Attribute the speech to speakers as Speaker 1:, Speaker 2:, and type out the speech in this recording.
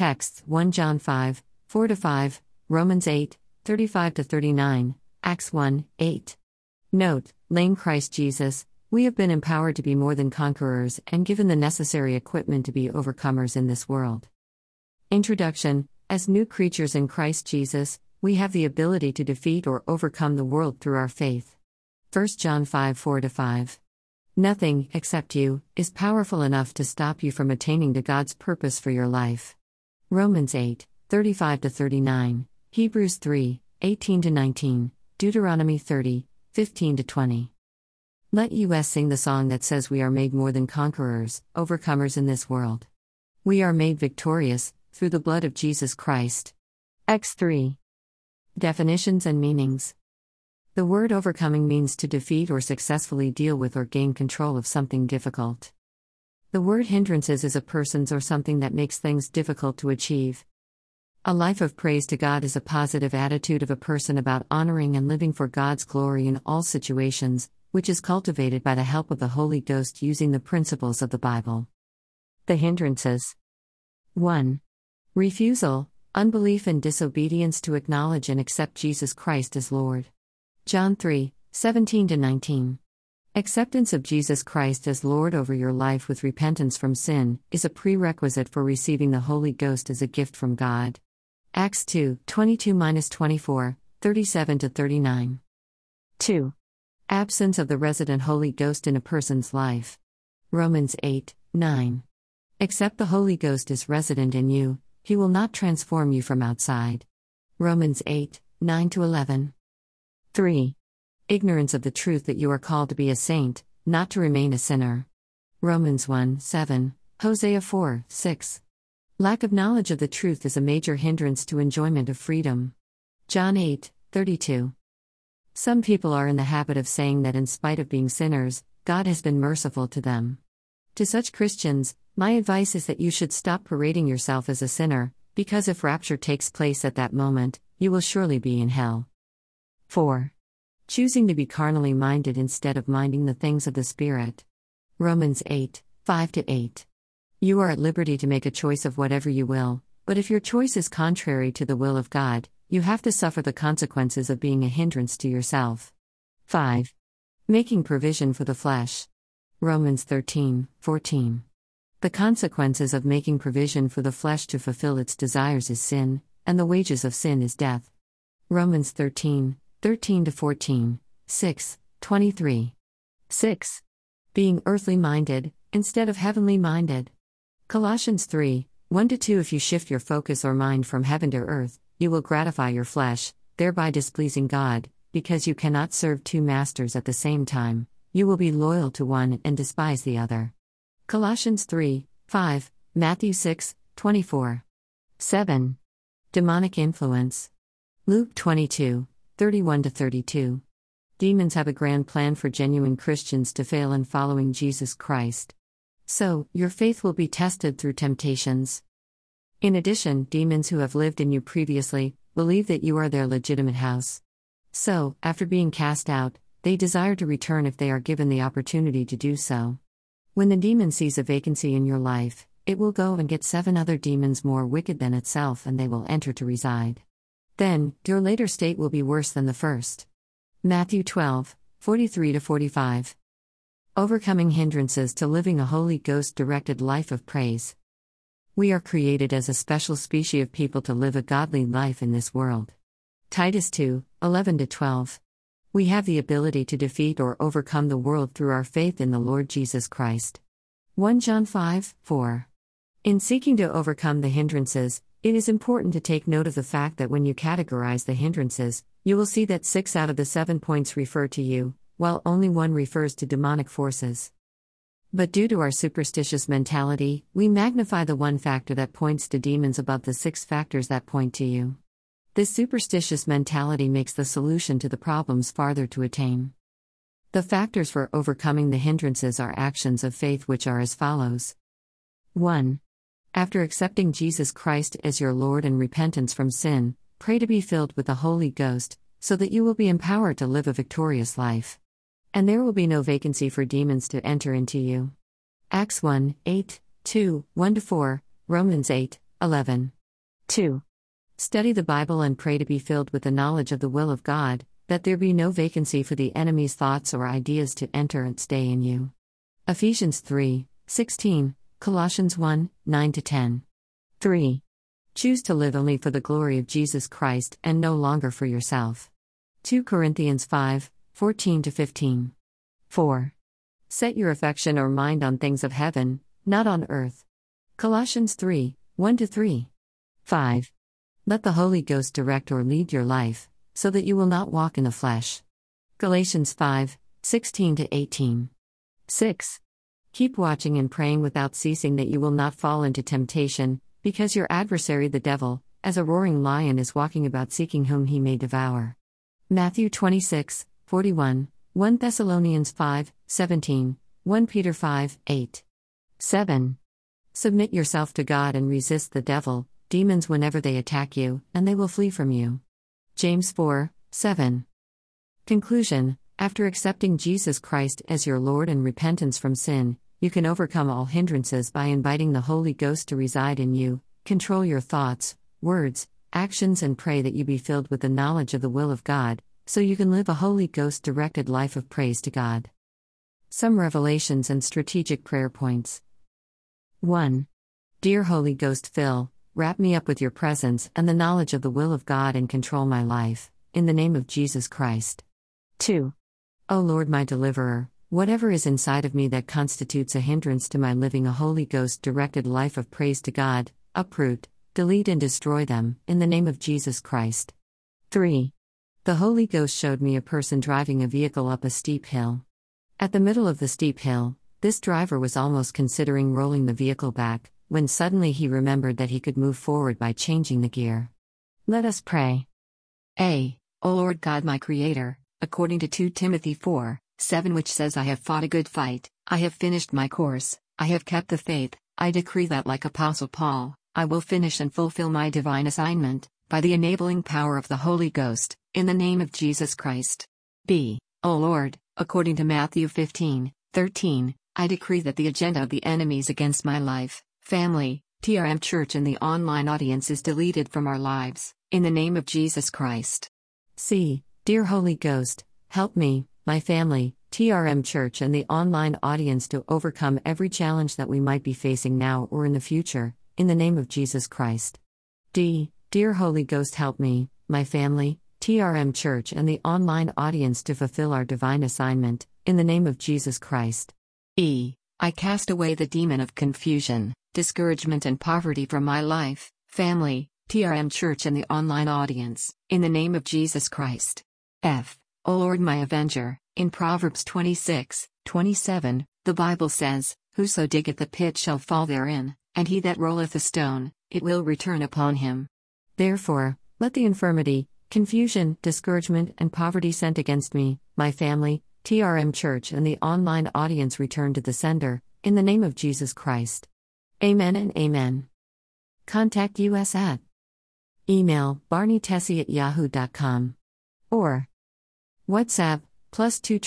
Speaker 1: Texts 1 John 5, 4 5, Romans 8, 35 39, Acts 1, 8. Note, Lane Christ Jesus, we have been empowered to be more than conquerors and given the necessary equipment to be overcomers in this world. Introduction As new creatures in Christ Jesus, we have the ability to defeat or overcome the world through our faith. 1 John 5 4 5. Nothing, except you, is powerful enough to stop you from attaining to God's purpose for your life. Romans 8 35 39, Hebrews 3 18 19, Deuteronomy 30 15 20. Let us sing the song that says we are made more than conquerors, overcomers in this world. We are made victorious through the blood of Jesus Christ. X 3. Definitions and meanings. The word overcoming means to defeat or successfully deal with or gain control of something difficult. The word hindrances is a person's or something that makes things difficult to achieve. A life of praise to God is a positive attitude of a person about honoring and living for God's glory in all situations, which is cultivated by the help of the Holy Ghost using the principles of the Bible. The hindrances 1. Refusal, unbelief, and disobedience to acknowledge and accept Jesus Christ as Lord. John 3 17 19. Acceptance of Jesus Christ as Lord over your life with repentance from sin is a prerequisite for receiving the Holy Ghost as a gift from God. Acts 2 22 24, 37 39. 2. Absence of the resident Holy Ghost in a person's life. Romans 8, 9. Except the Holy Ghost is resident in you, he will not transform you from outside. Romans 8, 9 11. 3. Ignorance of the truth that you are called to be a saint, not to remain a sinner. Romans 1, 7, Hosea 4, 6. Lack of knowledge of the truth is a major hindrance to enjoyment of freedom. John 8, 32. Some people are in the habit of saying that in spite of being sinners, God has been merciful to them. To such Christians, my advice is that you should stop parading yourself as a sinner, because if rapture takes place at that moment, you will surely be in hell. 4. Choosing to be carnally minded instead of minding the things of the Spirit. Romans 8, 5 8. You are at liberty to make a choice of whatever you will, but if your choice is contrary to the will of God, you have to suffer the consequences of being a hindrance to yourself. 5. Making provision for the flesh. Romans 13, 14. The consequences of making provision for the flesh to fulfill its desires is sin, and the wages of sin is death. Romans 13, 13 to 14, 6, 23. 6. Being earthly minded, instead of heavenly minded. Colossians 3, 1 to 2 If you shift your focus or mind from heaven to earth, you will gratify your flesh, thereby displeasing God, because you cannot serve two masters at the same time, you will be loyal to one and despise the other. Colossians 3 5, Matthew 6 24. 7. Demonic influence. Luke 22 31 32. Demons have a grand plan for genuine Christians to fail in following Jesus Christ. So, your faith will be tested through temptations. In addition, demons who have lived in you previously believe that you are their legitimate house. So, after being cast out, they desire to return if they are given the opportunity to do so. When the demon sees a vacancy in your life, it will go and get seven other demons more wicked than itself and they will enter to reside. Then, your later state will be worse than the first. Matthew 12, 43 45. Overcoming hindrances to living a Holy Ghost directed life of praise. We are created as a special species of people to live a godly life in this world. Titus 2 11 12. We have the ability to defeat or overcome the world through our faith in the Lord Jesus Christ. 1 John 5 4. In seeking to overcome the hindrances, it is important to take note of the fact that when you categorize the hindrances, you will see that six out of the seven points refer to you, while only one refers to demonic forces. But due to our superstitious mentality, we magnify the one factor that points to demons above the six factors that point to you. This superstitious mentality makes the solution to the problems farther to attain. The factors for overcoming the hindrances are actions of faith, which are as follows 1. After accepting Jesus Christ as your Lord and repentance from sin, pray to be filled with the Holy Ghost, so that you will be empowered to live a victorious life. And there will be no vacancy for demons to enter into you. Acts 1 8, 2, 1 4, Romans 8, 11. 2. Study the Bible and pray to be filled with the knowledge of the will of God, that there be no vacancy for the enemy's thoughts or ideas to enter and stay in you. Ephesians 3 16, Colossians 1 9 10. 3. Choose to live only for the glory of Jesus Christ and no longer for yourself. 2 Corinthians 5 14 15. 4. Set your affection or mind on things of heaven, not on earth. Colossians 3 1 3. 5. Let the Holy Ghost direct or lead your life, so that you will not walk in the flesh. Galatians 5 16 18. 6. Keep watching and praying without ceasing that you will not fall into temptation, because your adversary the devil, as a roaring lion, is walking about seeking whom he may devour. Matthew 26, 41, 1 Thessalonians 5, 17, 1 Peter 5, 8. 7. Submit yourself to God and resist the devil, demons whenever they attack you, and they will flee from you. James 4, 7. Conclusion After accepting Jesus Christ as your Lord and repentance from sin, you can overcome all hindrances by inviting the Holy Ghost to reside in you, control your thoughts, words, actions, and pray that you be filled with the knowledge of the will of God, so you can live a Holy Ghost directed life of praise to God. Some revelations and strategic prayer points. 1. Dear Holy Ghost, fill, wrap me up with your presence and the knowledge of the will of God and control my life, in the name of Jesus Christ. 2. O Lord, my deliverer, Whatever is inside of me that constitutes a hindrance to my living a Holy Ghost directed life of praise to God, uproot, delete, and destroy them, in the name of Jesus Christ. 3. The Holy Ghost showed me a person driving a vehicle up a steep hill. At the middle of the steep hill, this driver was almost considering rolling the vehicle back, when suddenly he remembered that he could move forward by changing the gear. Let us pray. A. O Lord God, my Creator, according to 2 Timothy 4 7 which says, I have fought a good fight, I have finished my course, I have kept the faith, I decree that, like Apostle Paul, I will finish and fulfill my divine assignment, by the enabling power of the Holy Ghost, in the name of Jesus Christ. B. O Lord, according to Matthew 15 13, I decree that the agenda of the enemies against my life, family, TRM Church, and the online audience is deleted from our lives, in the name of Jesus Christ. C. Dear Holy Ghost, help me, my family, TRM Church, and the online audience to overcome every challenge that we might be facing now or in the future, in the name of Jesus Christ. D. Dear Holy Ghost, help me, my family, TRM Church, and the online audience to fulfill our divine assignment, in the name of Jesus Christ. E. I cast away the demon of confusion, discouragement, and poverty from my life, family, TRM Church, and the online audience, in the name of Jesus Christ. F. O Lord my Avenger, in Proverbs 26, 27, the Bible says, Whoso diggeth the pit shall fall therein, and he that rolleth a stone, it will return upon him. Therefore, let the infirmity, confusion, discouragement, and poverty sent against me, my family, TRM Church, and the online audience return to the sender, in the name of Jesus Christ. Amen and Amen. Contact us at email barneytessie at yahoo.com or WhatsApp plus 2